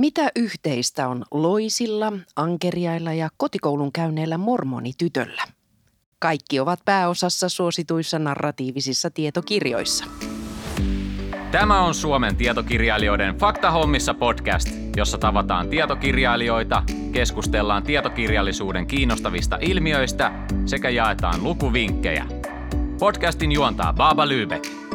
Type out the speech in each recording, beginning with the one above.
Mitä yhteistä on loisilla, ankeriailla ja kotikoulun käyneillä mormonitytöllä? Kaikki ovat pääosassa suosituissa narratiivisissa tietokirjoissa. Tämä on Suomen tietokirjailijoiden Faktahommissa podcast, jossa tavataan tietokirjailijoita, keskustellaan tietokirjallisuuden kiinnostavista ilmiöistä sekä jaetaan lukuvinkkejä. Podcastin juontaa Baba Lübeck.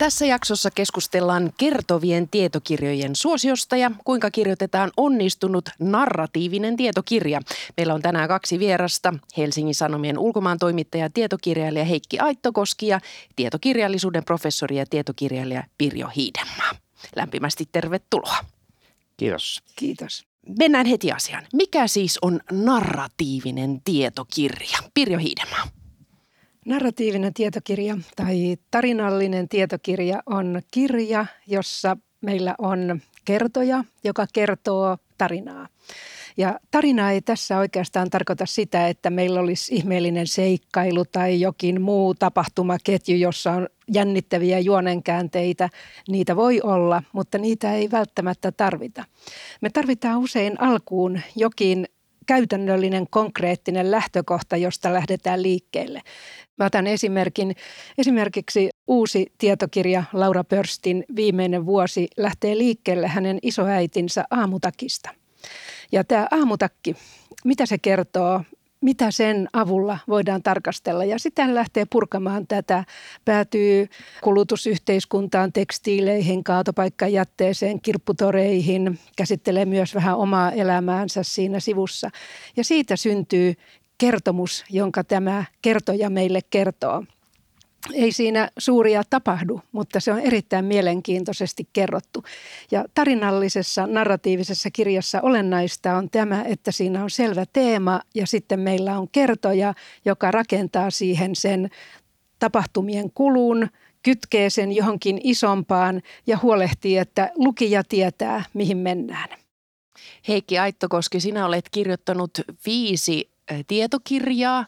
Tässä jaksossa keskustellaan kertovien tietokirjojen suosiosta ja kuinka kirjoitetaan onnistunut narratiivinen tietokirja. Meillä on tänään kaksi vierasta, Helsingin Sanomien ulkomaan toimittaja tietokirjailija Heikki Aittokoski ja tietokirjallisuuden professori ja tietokirjailija Pirjo Hiidemaa. Lämpimästi tervetuloa. Kiitos. Kiitos. Mennään heti asiaan. Mikä siis on narratiivinen tietokirja? Pirjo Hiidemaa. Narratiivinen tietokirja tai tarinallinen tietokirja on kirja, jossa meillä on kertoja, joka kertoo tarinaa. Ja tarina ei tässä oikeastaan tarkoita sitä, että meillä olisi ihmeellinen seikkailu tai jokin muu tapahtumaketju, jossa on jännittäviä juonenkäänteitä. Niitä voi olla, mutta niitä ei välttämättä tarvita. Me tarvitaan usein alkuun jokin käytännöllinen, konkreettinen lähtökohta, josta lähdetään liikkeelle. Mä otan esimerkin. Esimerkiksi uusi tietokirja Laura Pörstin Viimeinen vuosi lähtee liikkeelle hänen isoäitinsä aamutakista. Ja tämä aamutakki, mitä se kertoo mitä sen avulla voidaan tarkastella. Ja sitten lähtee purkamaan tätä, päätyy kulutusyhteiskuntaan, tekstiileihin, kaatopaikkajätteeseen, kirpputoreihin, käsittelee myös vähän omaa elämäänsä siinä sivussa. Ja siitä syntyy kertomus, jonka tämä kertoja meille kertoo. Ei siinä suuria tapahdu, mutta se on erittäin mielenkiintoisesti kerrottu. Ja tarinallisessa narratiivisessa kirjassa olennaista on tämä, että siinä on selvä teema ja sitten meillä on kertoja, joka rakentaa siihen sen tapahtumien kulun, kytkee sen johonkin isompaan ja huolehtii, että lukija tietää, mihin mennään. Heikki Aittokoski, sinä olet kirjoittanut viisi tietokirjaa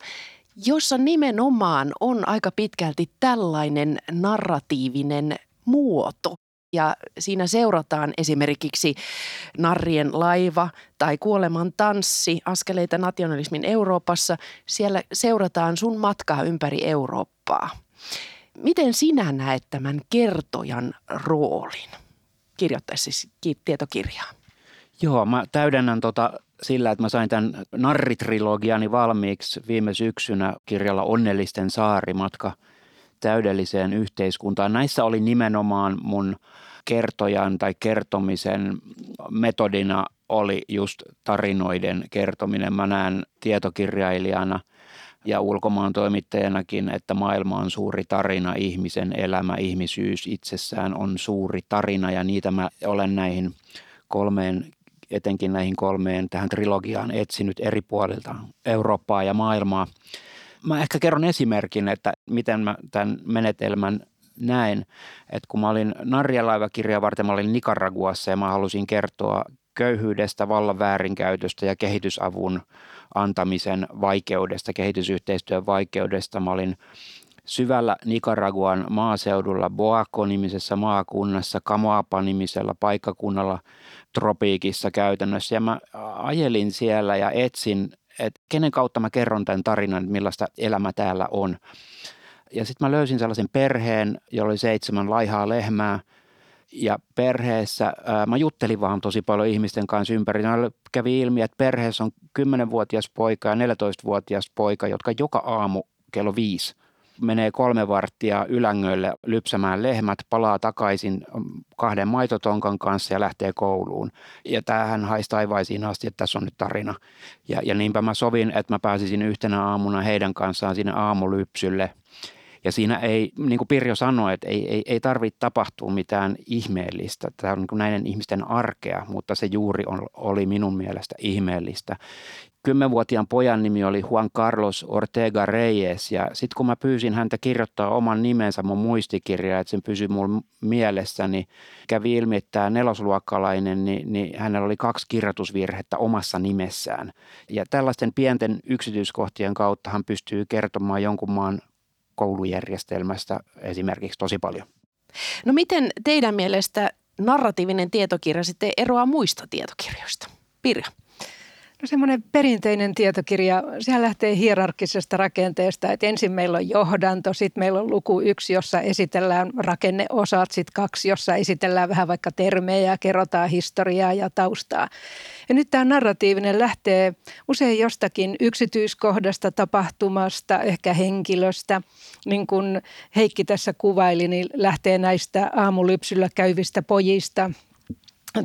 jossa nimenomaan on aika pitkälti tällainen narratiivinen muoto. Ja siinä seurataan esimerkiksi Narrien laiva tai Kuoleman tanssi, askeleita nationalismin Euroopassa. Siellä seurataan sun matkaa ympäri Eurooppaa. Miten sinä näet tämän kertojan roolin kirjoittaessa tietokirjaa? Joo, mä täydennän tota sillä, että mä sain tämän narritrilogiani valmiiksi viime syksynä kirjalla Onnellisten saarimatka täydelliseen yhteiskuntaan. Näissä oli nimenomaan mun kertojan tai kertomisen metodina oli just tarinoiden kertominen. Mä näen tietokirjailijana ja ulkomaan toimittajanakin, että maailma on suuri tarina, ihmisen elämä, ihmisyys itsessään on suuri tarina ja niitä mä olen näihin kolmeen etenkin näihin kolmeen tähän trilogiaan etsinyt eri puolilta Eurooppaa ja maailmaa. Mä ehkä kerron esimerkin, että miten mä tämän menetelmän näin, että kun mä olin Narja-laivakirjaa varten, mä olin Nicaraguassa ja mä halusin kertoa köyhyydestä, vallan väärinkäytöstä ja kehitysavun antamisen vaikeudesta, kehitysyhteistyön vaikeudesta. Mä olin syvällä Nicaraguan maaseudulla Boaco-nimisessä maakunnassa, Camoapa-nimisellä paikkakunnalla tropiikissa käytännössä. Ja mä ajelin siellä ja etsin, että kenen kautta mä kerron tämän tarinan, millaista elämä täällä on. Ja sitten mä löysin sellaisen perheen, jolla oli seitsemän laihaa lehmää. Ja perheessä, ää, mä juttelin vaan tosi paljon ihmisten kanssa ympäri. Ja kävi ilmi, että perheessä on 10-vuotias poika ja 14-vuotias poika, jotka joka aamu kello viisi menee kolme varttia Ylängölle lypsämään lehmät, palaa takaisin kahden maitotonkan kanssa ja lähtee kouluun. Ja tämähän haisi taivaisiin asti, että tässä on nyt tarina. Ja, ja niinpä mä sovin, että mä pääsisin yhtenä aamuna heidän kanssaan sinne aamulypsylle. Ja siinä ei, niin kuin Pirjo sanoi, että ei, ei, ei tarvitse tapahtua mitään ihmeellistä. Tämä on niin kuin näiden ihmisten arkea, mutta se juuri on, oli minun mielestä ihmeellistä. Kymmenvuotiaan pojan nimi oli Juan Carlos Ortega Reyes ja sitten kun mä pyysin häntä kirjoittaa oman nimensä mun muistikirjaan, että sen pysyi mun mielessä, niin kävi ilmi, että tämä nelosluokkalainen, niin, niin hänellä oli kaksi kirjoitusvirhettä omassa nimessään. Ja tällaisten pienten yksityiskohtien kautta hän pystyy kertomaan jonkun maan koulujärjestelmästä esimerkiksi tosi paljon. No miten teidän mielestä narratiivinen tietokirja sitten eroaa muista tietokirjoista? Pirja. No semmoinen perinteinen tietokirja, sehän lähtee hierarkkisesta rakenteesta, että ensin meillä on johdanto, sitten meillä on luku yksi, jossa esitellään rakenneosat, sitten kaksi, jossa esitellään vähän vaikka termejä, kerrotaan historiaa ja taustaa. Ja nyt tämä narratiivinen lähtee usein jostakin yksityiskohdasta, tapahtumasta, ehkä henkilöstä. Niin kuin Heikki tässä kuvaili, niin lähtee näistä aamulypsyllä käyvistä pojista,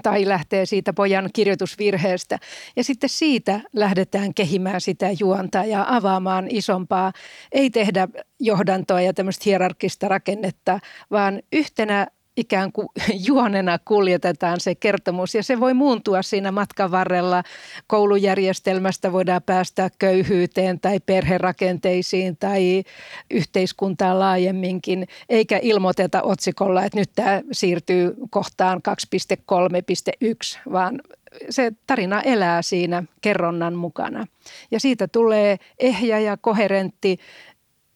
tai lähtee siitä pojan kirjoitusvirheestä. Ja sitten siitä lähdetään kehimään sitä juonta ja avaamaan isompaa. Ei tehdä johdantoa ja tämmöistä hierarkista rakennetta, vaan yhtenä ikään kuin juonena kuljetetaan se kertomus ja se voi muuntua siinä matkan varrella. Koulujärjestelmästä voidaan päästä köyhyyteen tai perherakenteisiin tai yhteiskuntaan laajemminkin, eikä ilmoiteta otsikolla, että nyt tämä siirtyy kohtaan 2.3.1, vaan se tarina elää siinä kerronnan mukana. Ja siitä tulee ehjä ja koherentti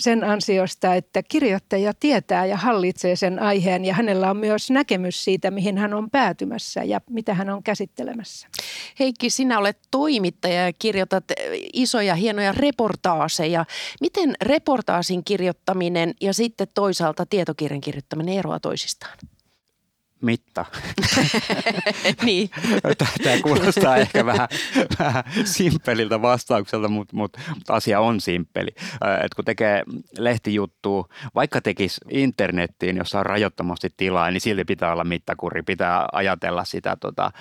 sen ansiosta, että kirjoittaja tietää ja hallitsee sen aiheen ja hänellä on myös näkemys siitä, mihin hän on päätymässä ja mitä hän on käsittelemässä. Heikki, sinä olet toimittaja ja kirjoitat isoja hienoja reportaaseja. Miten reportaasin kirjoittaminen ja sitten toisaalta tietokirjan kirjoittaminen eroaa toisistaan? Mitta. niin. Tämä kuulostaa ehkä vähän, vähän simppeliltä vastaukselta, mutta, mutta asia on simppeli. Et kun tekee lehtijuttua, vaikka tekisi internettiin, jossa on rajoittomasti tilaa, niin silti pitää olla mittakuri, pitää ajatella sitä tota,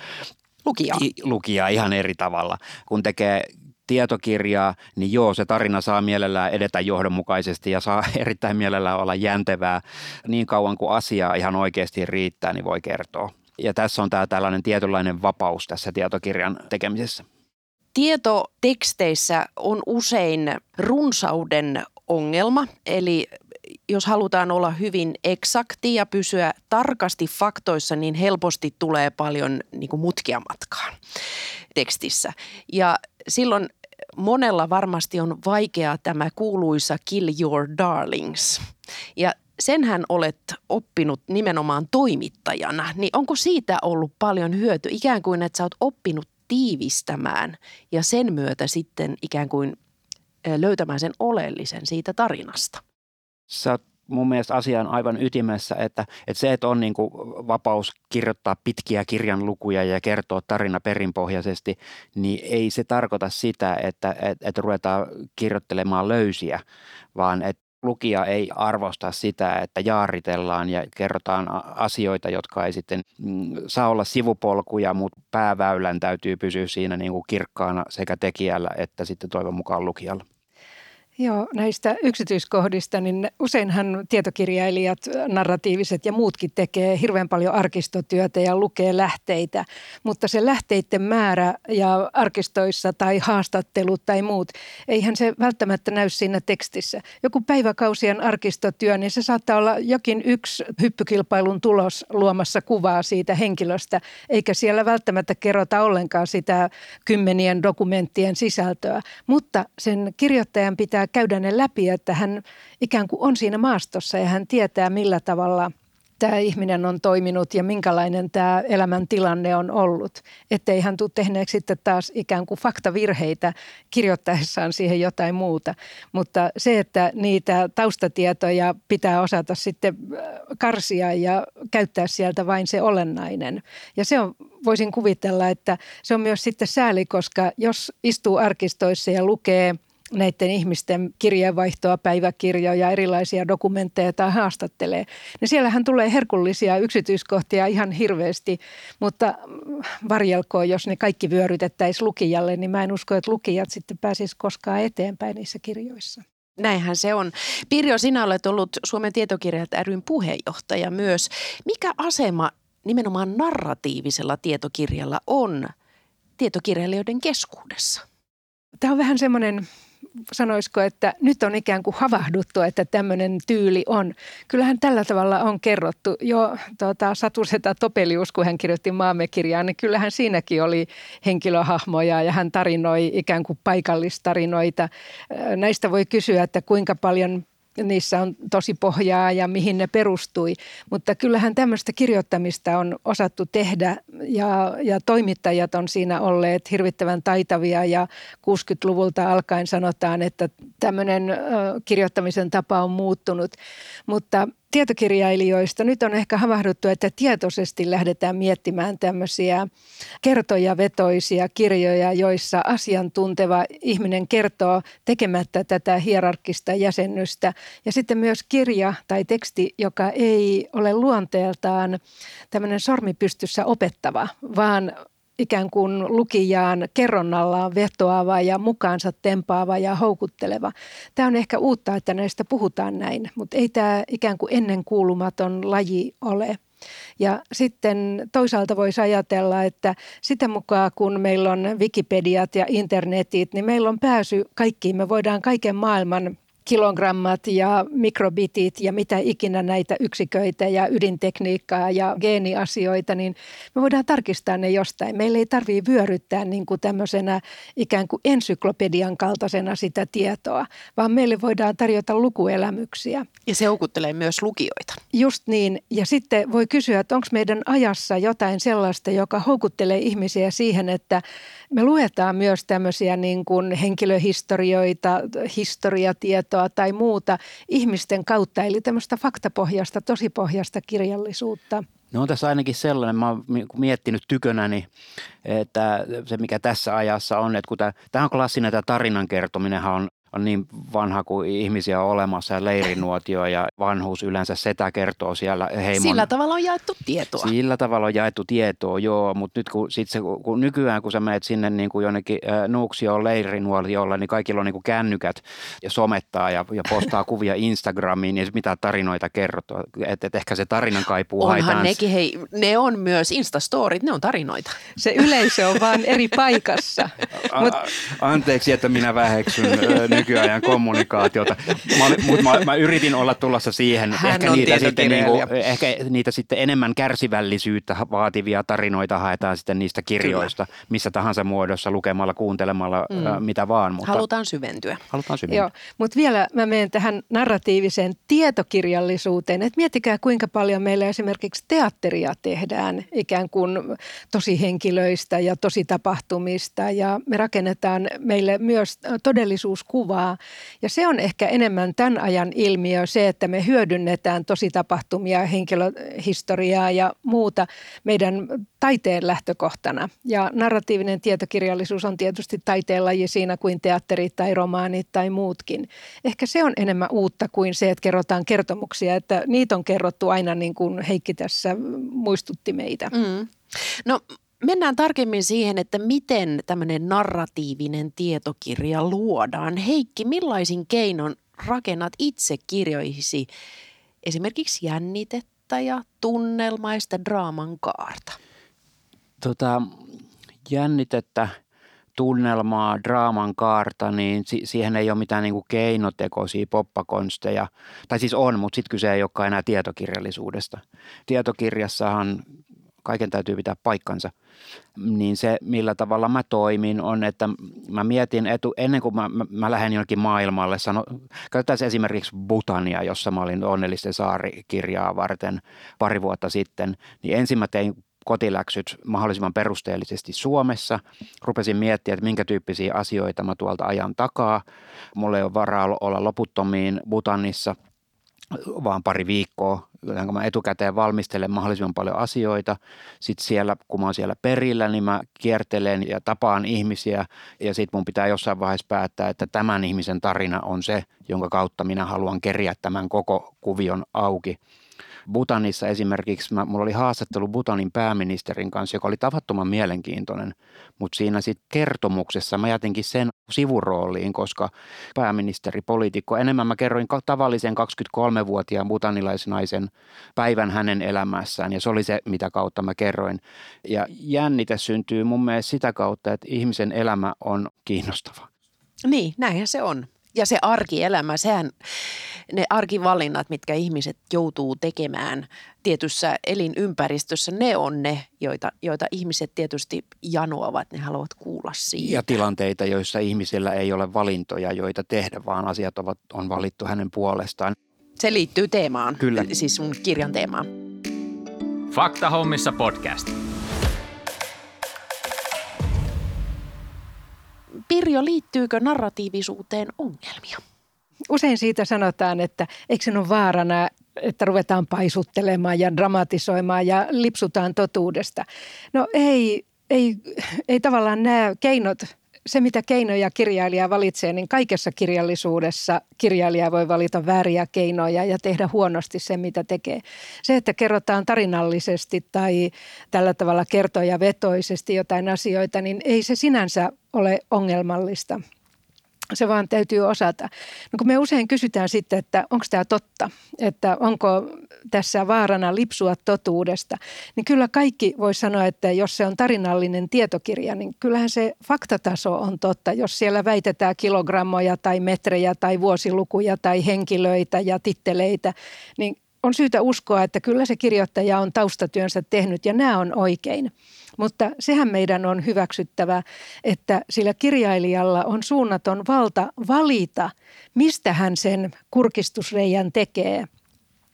lukijaa. lukijaa ihan eri tavalla. Kun tekee tietokirjaa, niin joo, se tarina saa mielellään edetä johdonmukaisesti ja saa erittäin mielellään olla jäntevää. Niin kauan kuin asiaa ihan oikeasti riittää, niin voi kertoa. Ja tässä on tämä tällainen tietynlainen vapaus tässä tietokirjan tekemisessä. Tietoteksteissä on usein runsauden ongelma, eli jos halutaan olla hyvin eksakti ja pysyä tarkasti faktoissa, niin helposti tulee paljon niin kuin mutkia matkaan tekstissä. Ja silloin monella varmasti on vaikea tämä kuuluisa kill your darlings. Ja senhän olet oppinut nimenomaan toimittajana, niin onko siitä ollut paljon hyöty? Ikään kuin, että sä oot oppinut tiivistämään ja sen myötä sitten ikään kuin löytämään sen oleellisen siitä tarinasta. Sä oot mun mielestä asian aivan ytimessä, että, että se, että on niin kuin vapaus kirjoittaa pitkiä kirjan lukuja ja kertoa tarina perinpohjaisesti, niin ei se tarkoita sitä, että, että, että ruvetaan kirjoittelemaan löysiä, vaan että lukija ei arvosta sitä, että jaaritellaan ja kerrotaan asioita, jotka ei sitten mm, saa olla sivupolkuja, mutta pääväylän täytyy pysyä siinä niin kuin kirkkaana sekä tekijällä että sitten toivon mukaan lukijalla. Joo, näistä yksityiskohdista, niin useinhan tietokirjailijat, narratiiviset ja muutkin tekee hirveän paljon arkistotyötä ja lukee lähteitä, mutta se lähteiden määrä ja arkistoissa tai haastattelut tai muut, eihän se välttämättä näy siinä tekstissä. Joku päiväkausien arkistotyö, niin se saattaa olla jokin yksi hyppykilpailun tulos luomassa kuvaa siitä henkilöstä, eikä siellä välttämättä kerrota ollenkaan sitä kymmenien dokumenttien sisältöä, mutta sen kirjoittajan pitää käydä ne läpi, että hän ikään kuin on siinä maastossa ja hän tietää millä tavalla tämä ihminen on toiminut ja minkälainen tämä elämäntilanne on ollut. Ettei hän tule tehneeksi sitten taas ikään kuin faktavirheitä kirjoittaessaan siihen jotain muuta. Mutta se, että niitä taustatietoja pitää osata sitten äh, karsia ja käyttää sieltä vain se olennainen. Ja se on, voisin kuvitella, että se on myös sitten sääli, koska jos istuu arkistoissa ja lukee – näiden ihmisten kirjeenvaihtoa, päiväkirjoja, erilaisia dokumentteja tai haastattelee, niin siellähän tulee herkullisia yksityiskohtia ihan hirveästi, mutta varjelkoon, jos ne kaikki vyörytettäisiin lukijalle, niin mä en usko, että lukijat sitten pääsisivät koskaan eteenpäin niissä kirjoissa. Näinhän se on. Pirjo, sinä olet ollut Suomen tietokirjat ryn puheenjohtaja myös. Mikä asema nimenomaan narratiivisella tietokirjalla on tietokirjailijoiden keskuudessa? Tämä on vähän semmoinen sanoisiko, että nyt on ikään kuin havahduttu, että tämmöinen tyyli on. Kyllähän tällä tavalla on kerrottu. Jo tuota, Satuseta Topelius, kun hän kirjoitti Maamme-kirjaa, niin kyllähän siinäkin oli henkilöhahmoja ja hän tarinoi ikään kuin paikallistarinoita. Näistä voi kysyä, että kuinka paljon niissä on tosi pohjaa ja mihin ne perustui. Mutta kyllähän tämmöistä kirjoittamista on osattu tehdä ja, ja toimittajat on siinä olleet hirvittävän taitavia ja 60-luvulta alkaen sanotaan, että tämmöinen kirjoittamisen tapa on muuttunut. Mutta tietokirjailijoista nyt on ehkä havahduttu, että tietoisesti lähdetään miettimään tämmöisiä kertojavetoisia kirjoja, joissa asiantunteva ihminen kertoo tekemättä tätä hierarkista jäsennystä. Ja sitten myös kirja tai teksti, joka ei ole luonteeltaan tämmöinen sormipystyssä opettava, vaan ikään kuin lukijaan kerronnallaan vetoava ja mukaansa tempaava ja houkutteleva. Tämä on ehkä uutta, että näistä puhutaan näin, mutta ei tämä ikään kuin ennenkuulumaton laji ole. Ja sitten toisaalta voisi ajatella, että sitä mukaan kun meillä on Wikipediat ja internetit, niin meillä on pääsy kaikkiin. Me voidaan kaiken maailman kilogrammat ja mikrobitit ja mitä ikinä näitä yksiköitä ja ydintekniikkaa ja geeniasioita, niin me voidaan tarkistaa ne jostain. Meillä ei tarvitse vyöryttää niin kuin tämmöisenä ikään kuin ensyklopedian kaltaisena sitä tietoa, vaan meille voidaan tarjota lukuelämyksiä. Ja se houkuttelee myös lukijoita. Just niin. Ja sitten voi kysyä, että onko meidän ajassa jotain sellaista, joka houkuttelee ihmisiä siihen, että me luetaan myös tämmöisiä niin kuin henkilöhistorioita, historiatietoa tai muuta ihmisten kautta, eli tämmöistä faktapohjasta, tosipohjasta kirjallisuutta. No on tässä ainakin sellainen, mä oon miettinyt tykönäni, että se mikä tässä ajassa on, että kun tämä on klassinen, tämä tarinan kertominenhan on on niin vanha kuin ihmisiä on olemassa ja leirinuotio ja vanhuus yleensä sitä kertoo siellä heimon. Sillä tavalla on jaettu tietoa. Sillä tavalla on jaettu tietoa, joo, mutta nyt kun, sit se, kun nykyään kun sä menet sinne niin kuin jonnekin äh, Nuuksioon leirinuotiolla, niin kaikilla on niin kuin kännykät ja somettaa ja, ja postaa kuvia Instagramiin, niin mitä tarinoita kerrotaan. Että et ehkä se tarinan kaipuu Onhan haitaan. nekin, hei, ne on myös Instastorit, ne on tarinoita. Se yleisö on vaan eri paikassa. Mut... Anteeksi, että minä väheksyn nykyajan kommunikaatiota. Mutta mä, mä, yritin olla tulossa siihen, Hän ehkä niitä, sitten niinku, ehkä niitä sitten enemmän kärsivällisyyttä vaativia tarinoita haetaan sitten niistä kirjoista, Kyllä. missä tahansa muodossa, lukemalla, kuuntelemalla, mm. ä, mitä vaan. Mutta Halutaan syventyä. halutaan syventyä. Joo, mutta vielä mä menen tähän narratiiviseen tietokirjallisuuteen. Et miettikää kuinka paljon meillä esimerkiksi teatteria tehdään ikään kuin tosi henkilöistä ja tosi tapahtumista ja me rakennetaan meille myös todellisuuskuvaa. Ja se on ehkä enemmän tämän ajan ilmiö se, että me hyödynnetään tosi tapahtumia, henkilöhistoriaa ja muuta meidän taiteen lähtökohtana. Ja narratiivinen tietokirjallisuus on tietysti taiteen laji siinä kuin teatterit tai romaanit tai muutkin. Ehkä se on enemmän uutta kuin se, että kerrotaan kertomuksia, että niitä on kerrottu aina niin kuin Heikki tässä muistutti meitä. Mm. No mennään tarkemmin siihen, että miten tämmöinen narratiivinen tietokirja luodaan. Heikki, millaisin keinon rakennat itse kirjoihisi esimerkiksi jännitettä ja tunnelmaista draaman kaarta? Tota, jännitettä, tunnelmaa, draaman kaarta, niin si- siihen ei ole mitään niin kuin keinotekoisia poppakonsteja. Tai siis on, mutta sitten kyse ei olekaan enää tietokirjallisuudesta. Tietokirjassahan kaiken täytyy pitää paikkansa. Niin se, millä tavalla mä toimin, on, että mä mietin etu, ennen kuin mä, mä, mä lähden jonnekin maailmalle, sano, käytetään esimerkiksi Butania, jossa mä olin Onnellisten saarikirjaa varten pari vuotta sitten, niin ensin mä tein kotiläksyt mahdollisimman perusteellisesti Suomessa. Rupesin miettimään, että minkä tyyppisiä asioita mä tuolta ajan takaa. Mulla ei ole varaa olla loputtomiin Butanissa vaan pari viikkoa, kun mä etukäteen valmistelen mahdollisimman paljon asioita. Sitten siellä, kun mä oon siellä perillä, niin mä kiertelen ja tapaan ihmisiä ja sitten mun pitää jossain vaiheessa päättää, että tämän ihmisen tarina on se, jonka kautta minä haluan keriä tämän koko kuvion auki. Butanissa esimerkiksi, mä, mulla oli haastattelu Butanin pääministerin kanssa, joka oli tavattoman mielenkiintoinen, mutta siinä sitten kertomuksessa mä jätinkin sen sivurooliin, koska pääministeri, poliitikko, enemmän mä kerroin tavallisen 23-vuotiaan butanilaisnaisen päivän hänen elämässään ja se oli se, mitä kautta mä kerroin. Ja jännite syntyy mun mielestä sitä kautta, että ihmisen elämä on kiinnostava. Niin, näinhän se on. Ja se arkielämä, sehän, ne arkivalinnat, mitkä ihmiset joutuu tekemään tietyssä elinympäristössä, ne on ne, joita, joita ihmiset tietysti janoavat, ne haluavat kuulla siitä. Ja tilanteita, joissa ihmisillä ei ole valintoja, joita tehdä, vaan asiat ovat, on valittu hänen puolestaan. Se liittyy teemaan, Kyllä. siis sun kirjan teemaan. Fakta hommissa podcast. Pirjo, liittyykö narratiivisuuteen ongelmia? Usein siitä sanotaan, että eikö se ole vaarana, että ruvetaan paisuttelemaan ja dramatisoimaan ja lipsutaan totuudesta. No ei, ei, ei tavallaan nämä keinot, se mitä keinoja kirjailija valitsee, niin kaikessa kirjallisuudessa kirjailija voi valita vääriä keinoja ja tehdä huonosti se, mitä tekee. Se, että kerrotaan tarinallisesti tai tällä tavalla kertoja vetoisesti jotain asioita, niin ei se sinänsä ole ongelmallista se vaan täytyy osata. No kun me usein kysytään sitten, että onko tämä totta, että onko tässä vaarana lipsua totuudesta, niin kyllä kaikki voi sanoa, että jos se on tarinallinen tietokirja, niin kyllähän se faktataso on totta. Jos siellä väitetään kilogrammoja tai metrejä tai vuosilukuja tai henkilöitä ja titteleitä, niin on syytä uskoa, että kyllä se kirjoittaja on taustatyönsä tehnyt ja nämä on oikein. Mutta sehän meidän on hyväksyttävä, että sillä kirjailijalla on suunnaton valta valita, mistä hän sen kurkistusreijän tekee –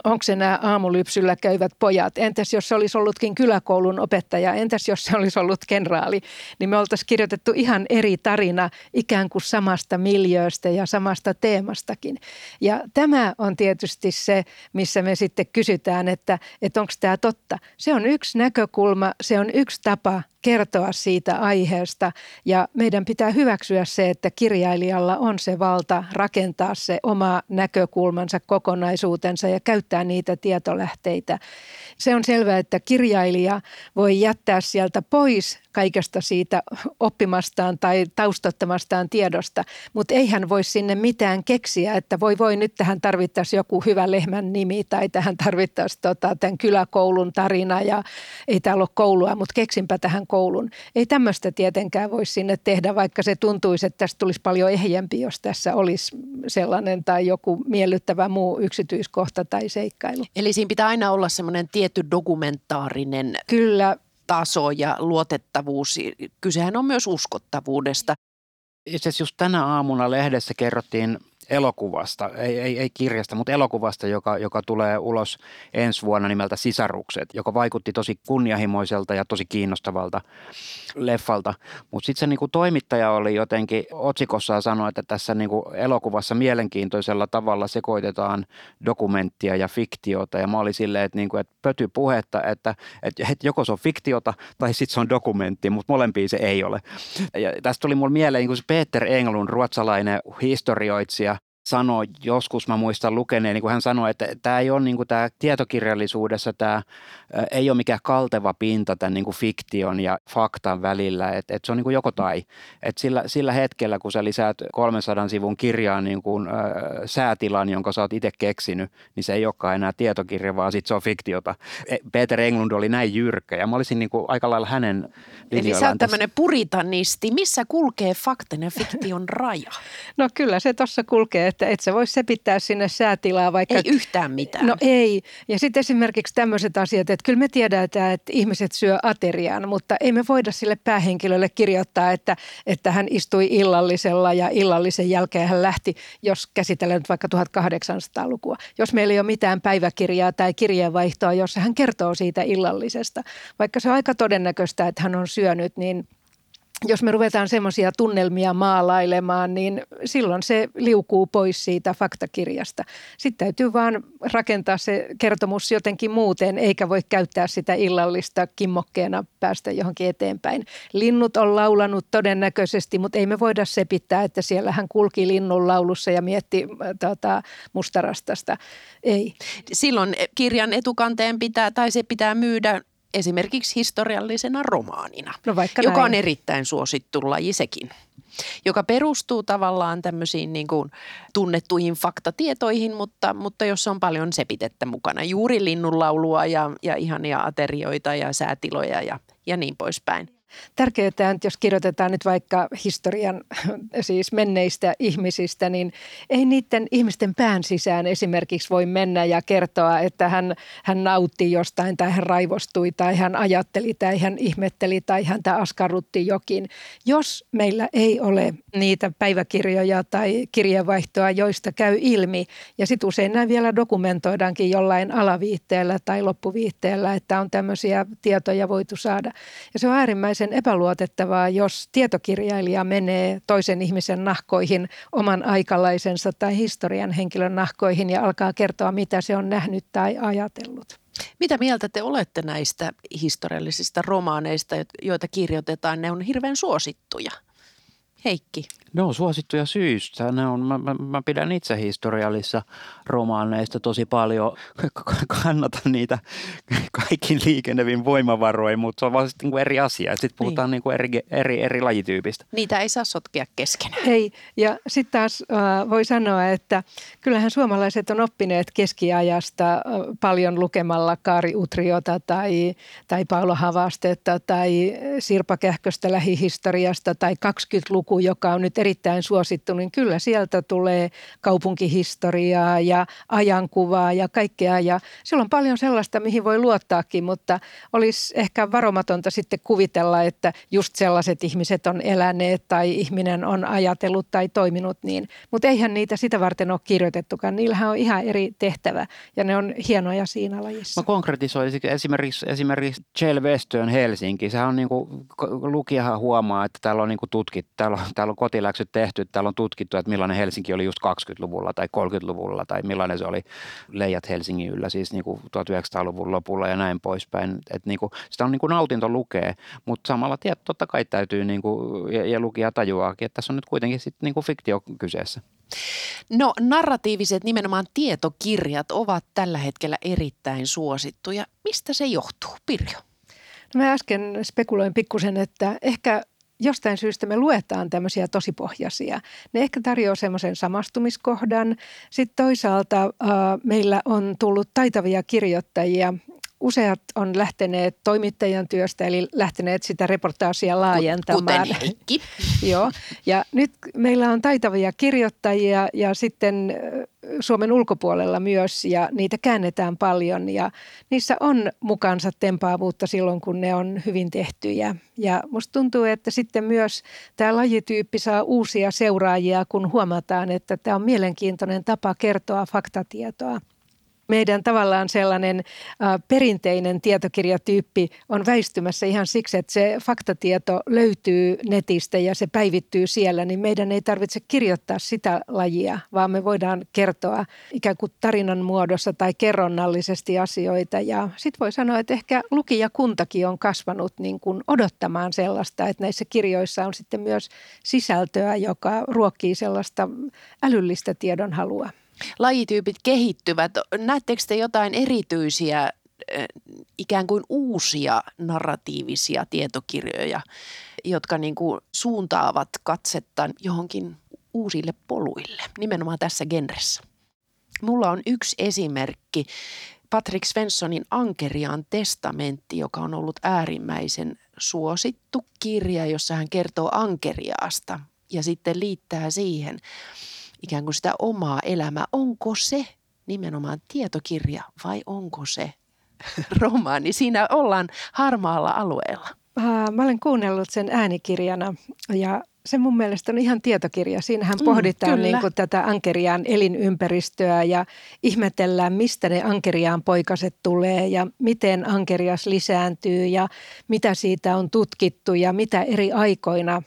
onko se nämä aamulypsyllä käyvät pojat, entäs jos se olisi ollutkin kyläkoulun opettaja, entäs jos se olisi ollut kenraali, niin me oltaisiin kirjoitettu ihan eri tarina ikään kuin samasta miljööstä ja samasta teemastakin. Ja tämä on tietysti se, missä me sitten kysytään, että, että onko tämä totta. Se on yksi näkökulma, se on yksi tapa kertoa siitä aiheesta ja meidän pitää hyväksyä se, että kirjailijalla on se valta rakentaa se oma näkökulmansa kokonaisuutensa ja käyttää niitä tietolähteitä. Se on selvää, että kirjailija voi jättää sieltä pois kaikesta siitä oppimastaan tai taustattamastaan tiedosta, mutta ei hän voi sinne mitään keksiä, että voi voi nyt tähän tarvittaisiin joku hyvä lehmän nimi tai tähän tarvittaisiin tota, tämän kyläkoulun tarina ja ei täällä ole koulua, mutta keksinpä tähän koulun. Ei tämmöistä tietenkään voi sinne tehdä, vaikka se tuntuisi, että tästä tulisi paljon ehjempi, jos tässä olisi sellainen tai joku miellyttävä muu yksityiskohta tai seikkailu. Eli siinä pitää aina olla semmoinen tietty dokumentaarinen Kyllä, taso ja luotettavuus. Kysehän on myös uskottavuudesta. Itse asiassa just tänä aamuna lehdessä kerrottiin elokuvasta, ei, ei, ei kirjasta, mutta elokuvasta, joka, joka tulee ulos ensi vuonna nimeltä Sisarukset, joka vaikutti tosi kunnianhimoiselta ja tosi kiinnostavalta leffalta. Mutta sitten se niinku toimittaja oli jotenkin otsikossaan sanoi, että tässä niinku elokuvassa mielenkiintoisella tavalla sekoitetaan dokumenttia ja fiktiota. Ja mä olin silleen, että, niinku, että pöty puhetta, että, että, että joko se on fiktiota tai sitten se on dokumentti, mutta molempia se ei ole. Ja tästä tuli mulle mieleen niinku se Peter Englund, ruotsalainen historioitsija, sanoi joskus, mä muistan lukeneen, niin kuin hän sanoi, että tämä ei ole niin kuin tämä tietokirjallisuudessa, tämä ei ole mikään kalteva pinta tämän niin kuin fiktion ja faktan välillä, että, että se on niin kuin joko tai. Että sillä, sillä hetkellä, kun sä lisäät 300 sivun kirjaan niin kuin, äh, säätilan, jonka sä oot itse keksinyt, niin se ei olekaan enää tietokirja, vaan sitten se on fiktiota. E, Peter Englund oli näin jyrkkä ja mä olisin niin kuin aika lailla hänen Eli sä oot tämmöinen puritanisti. Missä kulkee faktan ja fiktion raja? No kyllä se tuossa kulkee, että et sä voi sepittää sinne säätilaa vaikka... Ei yhtään mitään. No ei. Ja sitten esimerkiksi tämmöiset asiat, että kyllä me tiedetään, että ihmiset syö ateriaan, mutta ei me voida sille päähenkilölle kirjoittaa, että, että hän istui illallisella ja illallisen jälkeen hän lähti, jos käsitellään nyt vaikka 1800-lukua. Jos meillä ei ole mitään päiväkirjaa tai kirjeenvaihtoa, jossa hän kertoo siitä illallisesta, vaikka se on aika todennäköistä, että hän on syönyt, niin jos me ruvetaan semmoisia tunnelmia maalailemaan, niin silloin se liukuu pois siitä faktakirjasta. Sitten täytyy vaan rakentaa se kertomus jotenkin muuten, eikä voi käyttää sitä illallista kimmokkeena päästä johonkin eteenpäin. Linnut on laulanut todennäköisesti, mutta ei me voida sepittää, että siellä hän kulki linnun laulussa ja mietti tota, mustarastasta. Ei. Silloin kirjan etukanteen pitää, tai se pitää myydä esimerkiksi historiallisena romaanina, no vaikka joka näin. on erittäin suosittu laji sekin, joka perustuu tavallaan tämmöisiin niin kuin tunnettuihin faktatietoihin, mutta, mutta jossa on paljon sepitettä mukana. Juuri linnunlaulua ja, ja ihania aterioita ja säätiloja ja, ja niin poispäin. Tärkeää, että jos kirjoitetaan nyt vaikka historian siis menneistä ihmisistä, niin ei niiden ihmisten pään sisään esimerkiksi voi mennä ja kertoa, että hän, hän nautti jostain tai hän raivostui tai hän ajatteli tai hän ihmetteli tai häntä askarrutti jokin. Jos meillä ei ole niitä päiväkirjoja tai kirjeenvaihtoa, joista käy ilmi, ja sitten usein näin vielä dokumentoidaankin jollain alaviitteellä tai loppuviitteellä, että on tämmöisiä tietoja voitu saada. Ja se on äärimmäisen epäluotettavaa, jos tietokirjailija menee toisen ihmisen nahkoihin, oman aikalaisensa tai historian henkilön nahkoihin ja alkaa kertoa, mitä se on nähnyt tai ajatellut. Mitä mieltä te olette näistä historiallisista romaaneista, joita kirjoitetaan? Ne on hirveän suosittuja. Heikki. Ne on suosittuja syystä. Ne on, mä, mä, mä pidän itse historiallisissa romaaneista tosi paljon. Kannatan niitä kaikki liikennevin voimavaroin, mutta se on vaan sitten niin eri asia. Sitten niin. puhutaan niin. Niin kuin eri, eri, eri lajityypistä. Niitä ei saa sotkea keskenään. Ei, ja sitten taas äh, voi sanoa, että kyllähän suomalaiset on oppineet keskiajasta äh, paljon lukemalla Kaari Utriota tai, tai Paula Havastetta tai Sirpa Kähköstä lähihistoriasta tai 20-luku, joka on nyt erittäin suosittu, niin kyllä sieltä tulee kaupunkihistoriaa ja ajankuvaa ja kaikkea. Ja siellä on paljon sellaista, mihin voi luottaakin, mutta olisi ehkä varomatonta sitten kuvitella, että just sellaiset ihmiset on eläneet tai ihminen on ajatellut tai toiminut niin. Mutta eihän niitä sitä varten ole kirjoitettukaan. Niillähän on ihan eri tehtävä ja ne on hienoja siinä lajissa. Mä konkretisoisin esimerkiksi, esimerkiksi Chell Western Helsinki. Sehän on niin kuin, lukijahan huomaa, että täällä on niin kuin tutkittu, täällä on, täällä on kotiläksy läksyt tehty. Täällä on tutkittu, että millainen Helsinki oli just 20-luvulla tai 30-luvulla tai millainen se oli leijat Helsingin yllä siis niin kuin 1900-luvun lopulla ja näin poispäin. Että niin kuin, sitä on niin kuin nautinto lukee, mutta samalla tiet, totta kai täytyy niin kuin, ja, ja lukija tajuaakin, että tässä on nyt kuitenkin sitten niin kuin fiktio kyseessä. No narratiiviset nimenomaan tietokirjat ovat tällä hetkellä erittäin suosittuja. Mistä se johtuu, Pirjo? No mä äsken spekuloin pikkusen, että ehkä jostain syystä me luetaan tämmöisiä tosipohjaisia. Ne ehkä tarjoaa semmoisen samastumiskohdan. Sitten toisaalta äh, meillä on tullut taitavia kirjoittajia, useat on lähteneet toimittajan työstä, eli lähteneet sitä reportaasia laajentamaan. Kuten Heikki. Joo, ja nyt meillä on taitavia kirjoittajia ja sitten Suomen ulkopuolella myös, ja niitä käännetään paljon, ja niissä on mukansa tempaavuutta silloin, kun ne on hyvin tehtyjä. Ja musta tuntuu, että sitten myös tämä lajityyppi saa uusia seuraajia, kun huomataan, että tämä on mielenkiintoinen tapa kertoa faktatietoa meidän tavallaan sellainen äh, perinteinen tietokirjatyyppi on väistymässä ihan siksi, että se faktatieto löytyy netistä ja se päivittyy siellä, niin meidän ei tarvitse kirjoittaa sitä lajia, vaan me voidaan kertoa ikään kuin tarinan muodossa tai kerronnallisesti asioita. Ja sitten voi sanoa, että ehkä lukijakuntakin on kasvanut niin kuin odottamaan sellaista, että näissä kirjoissa on sitten myös sisältöä, joka ruokkii sellaista älyllistä tiedonhalua lajityypit kehittyvät. Näettekö te jotain erityisiä ikään kuin uusia narratiivisia tietokirjoja, jotka niin kuin suuntaavat katsetta johonkin uusille poluille, nimenomaan tässä genressä. Mulla on yksi esimerkki, Patrick Svenssonin Ankeriaan testamentti, joka on ollut äärimmäisen suosittu kirja, jossa hän kertoo Ankeriaasta ja sitten liittää siihen ikään kuin sitä omaa elämää. Onko se nimenomaan tietokirja vai onko se romaani? Siinä ollaan harmaalla alueella. Mä olen kuunnellut sen äänikirjana ja se mun mielestä on ihan tietokirja. Siinähän mm, pohditaan niin kuin tätä ankeriaan elinympäristöä ja ihmetellään, mistä ne ankeriaan poikaset tulee ja miten ankerias lisääntyy ja mitä siitä on tutkittu ja mitä eri aikoina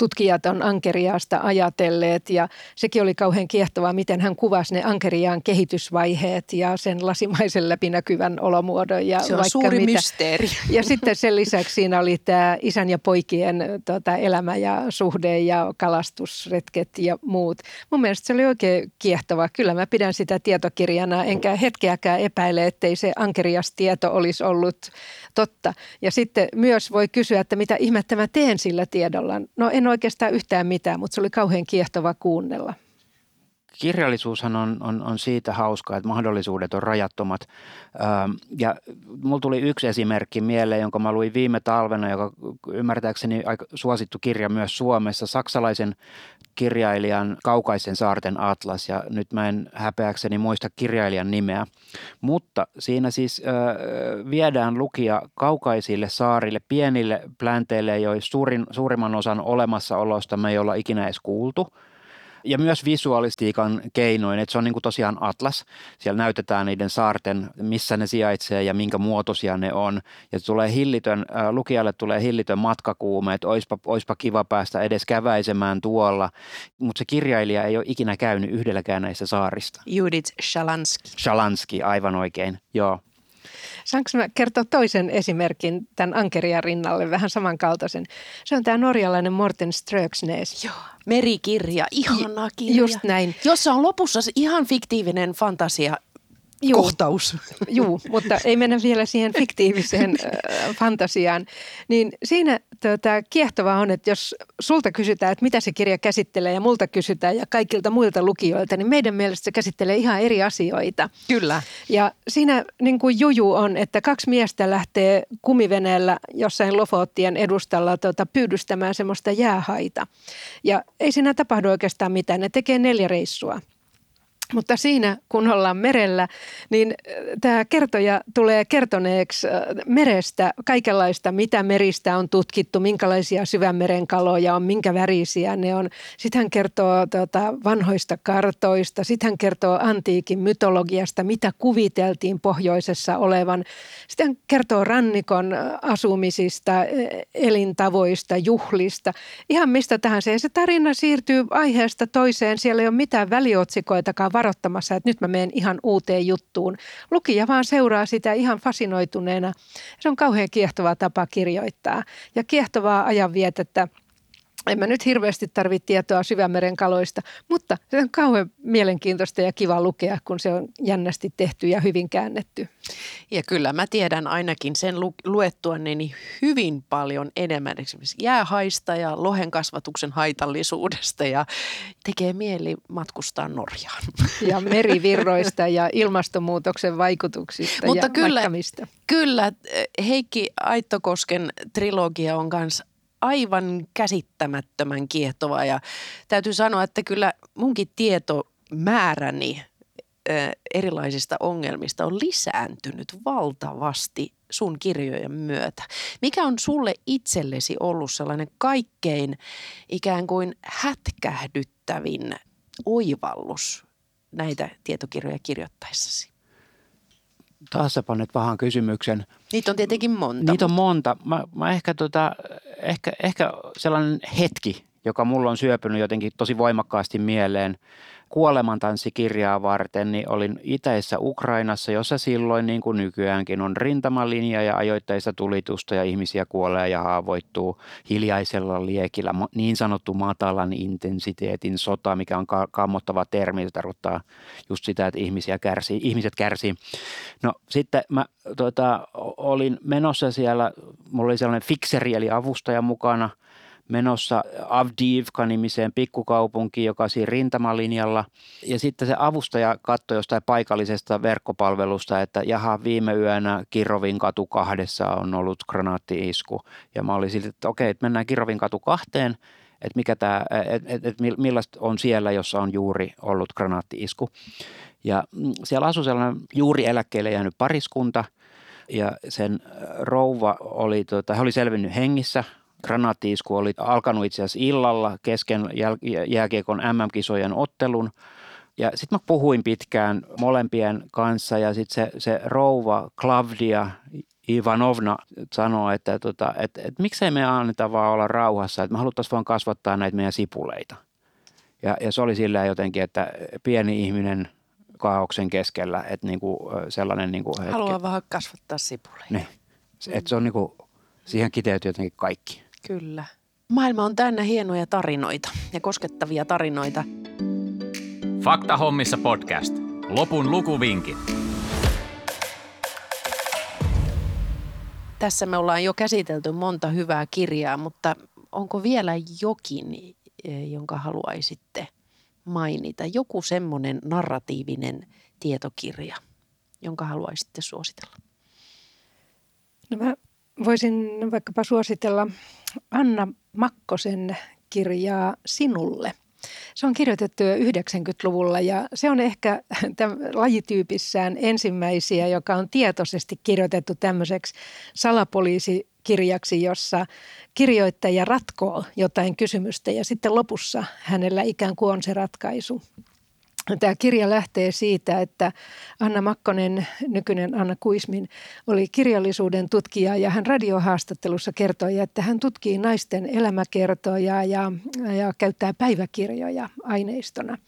tutkijat on ankeriaasta ajatelleet ja sekin oli kauhean kiehtovaa, miten hän kuvasi ne ankeriaan kehitysvaiheet ja sen lasimaisen läpinäkyvän olomuodon. Ja Se on vaikka suuri mitä. mysteeri. Ja sitten sen lisäksi siinä oli tämä isän ja poikien tota, elämä ja suhde ja kalastusretket ja muut. Mun mielestä se oli oikein kiehtova. Kyllä mä pidän sitä tietokirjana, enkä hetkeäkään epäile, ettei se ankeriastieto olisi ollut totta. Ja sitten myös voi kysyä, että mitä ihmettä mä teen sillä tiedolla. No en oikeastaan yhtään mitään, mutta se oli kauhean kiehtova kuunnella. Kirjallisuushan on, on, on siitä hauskaa, että mahdollisuudet on rajattomat. Ähm, ja mulla tuli yksi esimerkki mieleen, jonka mä luin viime talvena, joka ymmärtääkseni aika suosittu kirja myös Suomessa, saksalaisen kirjailijan Kaukaisen saarten atlas, ja nyt mä en häpeäkseni muista kirjailijan nimeä. Mutta siinä siis äh, viedään lukija kaukaisille saarille, pienille plänteille, joissa suurin, suurimman osan olemassaolosta me ei olla ikinä edes kuultu – ja myös visualistiikan keinoin, että se on niin kuin tosiaan atlas. Siellä näytetään niiden saarten, missä ne sijaitsee ja minkä muotoisia ne on. Ja tulee hillitön, äh, lukijalle tulee hillitön matkakuume, että oispa, oispa kiva päästä edes käväisemään tuolla. Mutta se kirjailija ei ole ikinä käynyt yhdelläkään näistä saarista. Judith Shalansky. Shalansky, aivan oikein, joo. Saanko mä kertoa toisen esimerkin tämän Ankeria rinnalle, vähän samankaltaisen? Se on tämä norjalainen Morten Ströksnes. Joo, merikirja, ihana kirja. Just näin. Jossa on lopussa ihan fiktiivinen fantasia Juu. kohtaus. Juu, mutta ei mennä vielä siihen fiktiiviseen äh, fantasiaan. Niin siinä tota, kiehtovaa on, että jos sulta kysytään, että mitä se kirja käsittelee ja multa kysytään ja kaikilta muilta lukijoilta, niin meidän mielestä se käsittelee ihan eri asioita. Kyllä. Ja siinä niin kuin juju on, että kaksi miestä lähtee kumiveneellä jossain Lofoottien edustalla tota, pyydystämään semmoista jäähaita. Ja ei siinä tapahdu oikeastaan mitään. Ne tekee neljä reissua. Mutta siinä, kun ollaan merellä, niin äh, tämä kertoja tulee kertoneeksi äh, merestä kaikenlaista, mitä meristä on tutkittu, minkälaisia syvämeren kaloja on, minkä värisiä ne on. Sitten hän kertoo tota, vanhoista kartoista, sitten hän kertoo antiikin mytologiasta, mitä kuviteltiin pohjoisessa olevan. Sitten hän kertoo rannikon äh, asumisista, elintavoista, juhlista, ihan mistä tahansa. Ja se tarina siirtyy aiheesta toiseen, siellä ei ole mitään väliotsikoitakaan varoittamassa, että nyt mä menen ihan uuteen juttuun. Lukija vaan seuraa sitä ihan fasinoituneena. Se on kauhean kiehtova tapa kirjoittaa ja kiehtovaa ajanvietettä – en mä nyt hirveästi tarvitse tietoa syvämeren kaloista, mutta se on kauhean mielenkiintoista ja kiva lukea, kun se on jännästi tehty ja hyvin käännetty. Ja kyllä mä tiedän ainakin sen lu- luettuani hyvin paljon enemmän esimerkiksi jäähaista ja lohen kasvatuksen haitallisuudesta ja tekee mieli matkustaa Norjaan. Ja merivirroista ja ilmastonmuutoksen vaikutuksista Mutta ja kyllä. Kyllä, Heikki Aittokosken trilogia on myös aivan käsittämättömän kiehtova ja täytyy sanoa, että kyllä munkin tietomääräni erilaisista ongelmista on lisääntynyt valtavasti sun kirjojen myötä. Mikä on sulle itsellesi ollut sellainen kaikkein ikään kuin hätkähdyttävin oivallus näitä tietokirjoja kirjoittaessasi? Taas sä panet pahan kysymyksen. Niitä on tietenkin monta. Niitä on monta. Mä, mä ehkä, tota, ehkä, ehkä sellainen hetki, joka mulla on syöpynyt jotenkin tosi voimakkaasti mieleen – kuolemantanssikirjaa varten, niin olin itäisessä Ukrainassa, jossa silloin niin kuin nykyäänkin on rintamalinja ja ajoitteista tulitusta ja ihmisiä kuolee ja haavoittuu hiljaisella liekillä, niin sanottu matalan intensiteetin sota, mikä on kammottava termi, se tarkoittaa just sitä, että ihmisiä kärsii, ihmiset kärsii. No sitten mä tota, olin menossa siellä, mulla oli sellainen fikseri eli avustaja mukana – menossa Avdiivka-nimiseen pikkukaupunkiin, joka on siinä rintamalinjalla. Ja sitten se avustaja katsoi jostain paikallisesta verkkopalvelusta, että jaha, viime yönä Kirovin katu kahdessa on ollut granaatti-isku. Ja mä olin siltä, että okei, että mennään Kirovin katu kahteen, että mikä tämä, että et, et millaista on siellä, jossa on juuri ollut granaatti-isku. Ja mm, siellä asui sellainen juuri eläkkeelle jäänyt pariskunta, ja sen rouva oli, tota, he oli selvinnyt hengissä – granaattiisku oli alkanut itse asiassa illalla kesken jääkiekon MM-kisojen ottelun. Ja sitten mä puhuin pitkään molempien kanssa ja sitten se, se rouva Klavdia Ivanovna sanoi, että, tota, että, että miksei me anneta vaan olla rauhassa, että me haluttaisiin vaan kasvattaa näitä meidän sipuleita. Ja, ja se oli sillä jotenkin, että pieni ihminen kaauksen keskellä, että niinku sellainen niinku hetki. Haluaa vaan kasvattaa sipuleita. Niin. Että se on niinku, siihen kiteytyy jotenkin kaikki. Kyllä. Maailma on täynnä hienoja tarinoita ja koskettavia tarinoita. Fakta hommissa podcast. Lopun lukuvinkin. Tässä me ollaan jo käsitelty monta hyvää kirjaa, mutta onko vielä jokin, eh, jonka haluaisitte mainita? Joku semmoinen narratiivinen tietokirja, jonka haluaisitte suositella? No mä voisin vaikkapa suositella Anna Makkosen kirjaa Sinulle. Se on kirjoitettu jo 90-luvulla ja se on ehkä lajityypissään ensimmäisiä, joka on tietoisesti kirjoitettu tämmöiseksi salapoliisikirjaksi, jossa kirjoittaja ratkoo jotain kysymystä ja sitten lopussa hänellä ikään kuin on se ratkaisu. Tämä kirja lähtee siitä, että Anna Makkonen, nykyinen Anna Kuismin, oli kirjallisuuden tutkija ja hän radiohaastattelussa kertoi, että hän tutkii naisten elämäkertoja ja, ja käyttää päiväkirjoja aineistona.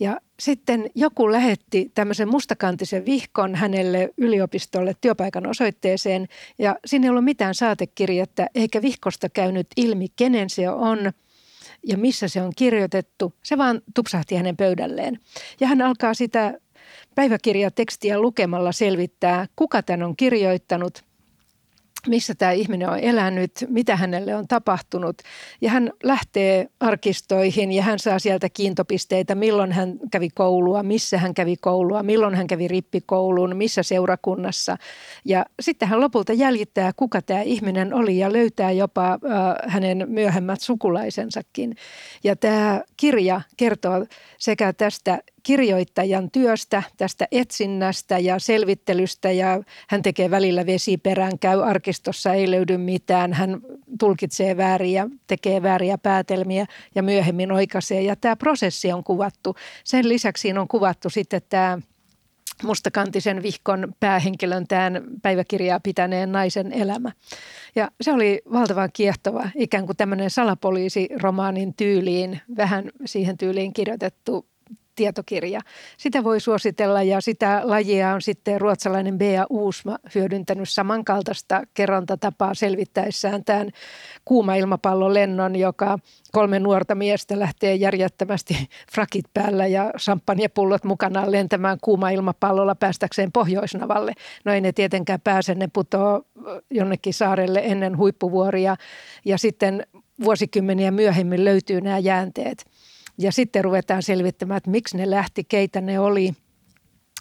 Ja sitten joku lähetti tämmöisen mustakantisen vihkon hänelle yliopistolle työpaikan osoitteeseen ja siinä ei ollut mitään saatekirjettä eikä vihkosta käynyt ilmi, kenen se on – ja missä se on kirjoitettu. Se vaan tupsahti hänen pöydälleen. Ja hän alkaa sitä päiväkirjatekstiä lukemalla selvittää, kuka tämän on kirjoittanut, missä tämä ihminen on elänyt, mitä hänelle on tapahtunut. Ja hän lähtee arkistoihin ja hän saa sieltä kiintopisteitä, milloin hän kävi koulua, missä hän kävi koulua, milloin hän kävi rippikouluun, missä seurakunnassa. Ja sitten hän lopulta jäljittää, kuka tämä ihminen oli ja löytää jopa äh, hänen myöhemmät sukulaisensakin. Ja tämä kirja kertoo sekä tästä kirjoittajan työstä, tästä etsinnästä ja selvittelystä ja hän tekee välillä vesiperään, käy arkistossa, ei löydy mitään, hän tulkitsee vääriä, tekee vääriä päätelmiä ja myöhemmin oikaisee ja tämä prosessi on kuvattu. Sen lisäksi siinä on kuvattu sitten tämä mustakantisen vihkon päähenkilön tämän päiväkirjaa pitäneen naisen elämä. Ja se oli valtavan kiehtova, ikään kuin tämmöinen salapoliisiromaanin tyyliin, vähän siihen tyyliin kirjoitettu tietokirja. Sitä voi suositella ja sitä lajia on sitten ruotsalainen Bea Uusma hyödyntänyt samankaltaista kerrontatapaa selvittäessään tämän kuuma-ilmapallolennon, joka kolme nuorta miestä lähtee järjettömästi frakit päällä ja champagnepullot mukana lentämään kuuma-ilmapallolla päästäkseen Pohjoisnavalle. No ei ne tietenkään pääse, ne putoo jonnekin saarelle ennen huippuvuoria ja sitten vuosikymmeniä myöhemmin löytyy nämä jäänteet – ja sitten ruvetaan selvittämään, että miksi ne lähti, keitä ne oli,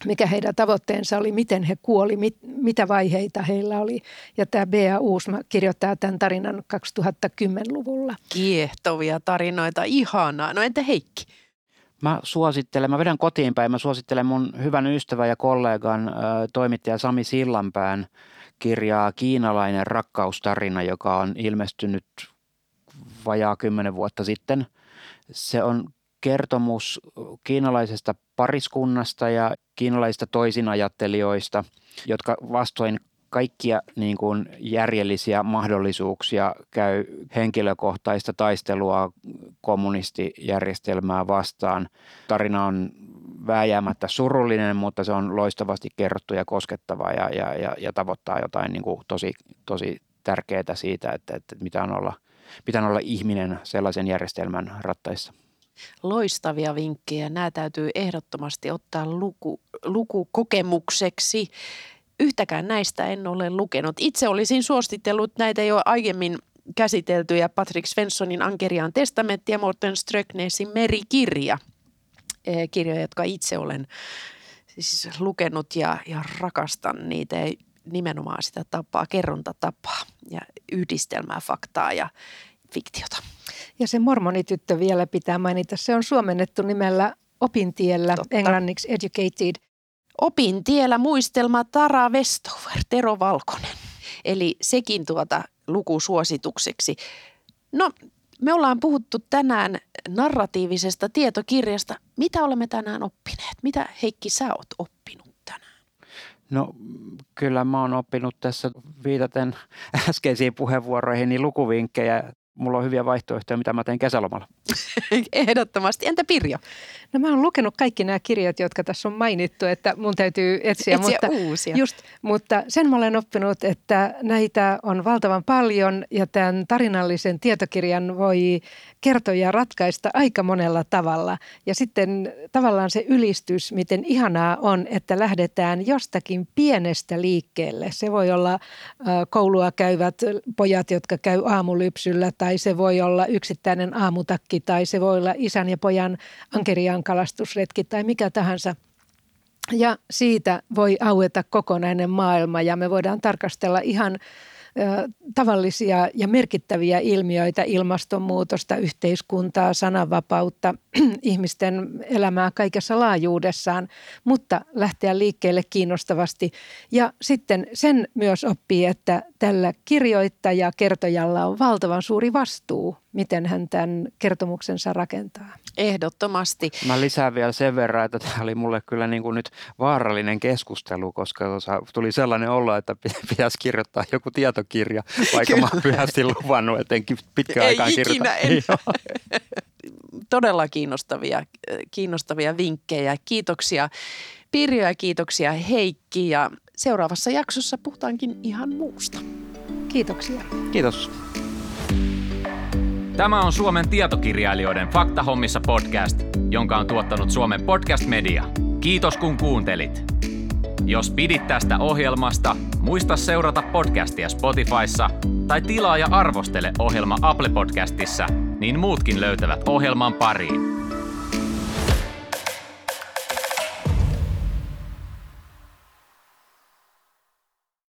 mikä heidän tavoitteensa oli, miten he kuoli, mit, mitä vaiheita heillä oli. Ja tämä Bea Uusma kirjoittaa tämän tarinan 2010-luvulla. Kiehtovia tarinoita, ihanaa. No entä Heikki? Mä suosittelen, mä vedän kotiin päin, mä suosittelen mun hyvän ystävän ja kollegan toimittaja Sami Sillanpään kirjaa Kiinalainen rakkaustarina, joka on ilmestynyt vajaa kymmenen vuotta sitten – se on kertomus kiinalaisesta pariskunnasta ja kiinalaisista toisinajattelijoista, jotka vastoin kaikkia niin kuin järjellisiä mahdollisuuksia käy henkilökohtaista taistelua kommunistijärjestelmää vastaan. Tarina on vääjäämättä surullinen, mutta se on loistavasti kerrottu ja koskettava ja, ja, ja, ja tavoittaa jotain niin kuin tosi, tosi tärkeää siitä, että, että mitä on olla – pitää olla ihminen sellaisen järjestelmän rattaissa. Loistavia vinkkejä. Nämä täytyy ehdottomasti ottaa luku, lukukokemukseksi. Yhtäkään näistä en ole lukenut. Itse olisin suositellut näitä jo aiemmin käsiteltyjä Patrick Svenssonin Ankeriaan testamentti ja Morten Ströknesin merikirja. Kirjoja, jotka itse olen siis lukenut ja, ja rakastan niitä nimenomaan sitä tapaa, kerrontatapaa ja yhdistelmää faktaa ja fiktiota. Ja se mormonityttö vielä pitää mainita. Se on suomennettu nimellä Opintiellä, Totta. englanniksi Educated. Opintiellä muistelma Tara Westover, Tero Valkonen. Eli sekin tuota lukusuositukseksi. No, me ollaan puhuttu tänään narratiivisesta tietokirjasta. Mitä olemme tänään oppineet? Mitä Heikki sä oot oppinut? No kyllä mä oon oppinut tässä viitaten äskeisiin puheenvuoroihin niin lukuvinkkejä. Mulla on hyviä vaihtoehtoja, mitä mä teen kesälomalla. Ehdottomasti. Entä Pirjo? No mä oon lukenut kaikki nämä kirjat, jotka tässä on mainittu, että mun täytyy etsiä. etsiä mutta, uusia. Just, mutta sen mä olen oppinut, että näitä on valtavan paljon ja tämän tarinallisen tietokirjan voi kertoja ratkaista aika monella tavalla. Ja sitten tavallaan se ylistys, miten ihanaa on, että lähdetään jostakin pienestä liikkeelle. Se voi olla koulua käyvät pojat, jotka käy aamulypsyllä tai se voi olla yksittäinen aamutakki tai se voi olla isän ja pojan ankeriaan kalastusretki tai mikä tahansa. Ja siitä voi aueta kokonainen maailma ja me voidaan tarkastella ihan tavallisia ja merkittäviä ilmiöitä, ilmastonmuutosta, yhteiskuntaa, sananvapautta, ihmisten elämää kaikessa laajuudessaan, mutta lähteä liikkeelle kiinnostavasti. Ja sitten sen myös oppii, että tällä kirjoittaja kertojalla on valtavan suuri vastuu, miten hän tämän kertomuksensa rakentaa. Ehdottomasti. Mä lisään vielä sen verran, että tämä oli mulle kyllä niin kuin nyt vaarallinen keskustelu, koska tuli sellainen olo, että pitäisi kirjoittaa joku tietokirja, vaikka mä oon pyhästi luvannut, että en pitkään aikaan kirjoita. En. Todella kiinnostavia, kiinnostavia vinkkejä. Kiitoksia Pirjo ja kiitoksia Heikki ja seuraavassa jaksossa puhutaankin ihan muusta. Kiitoksia. Kiitos. Tämä on Suomen tietokirjailijoiden Faktahommissa podcast, jonka on tuottanut Suomen Podcast Media. Kiitos kun kuuntelit. Jos pidit tästä ohjelmasta, muista seurata podcastia Spotifyssa tai tilaa ja arvostele ohjelma Apple Podcastissa, niin muutkin löytävät ohjelman pariin.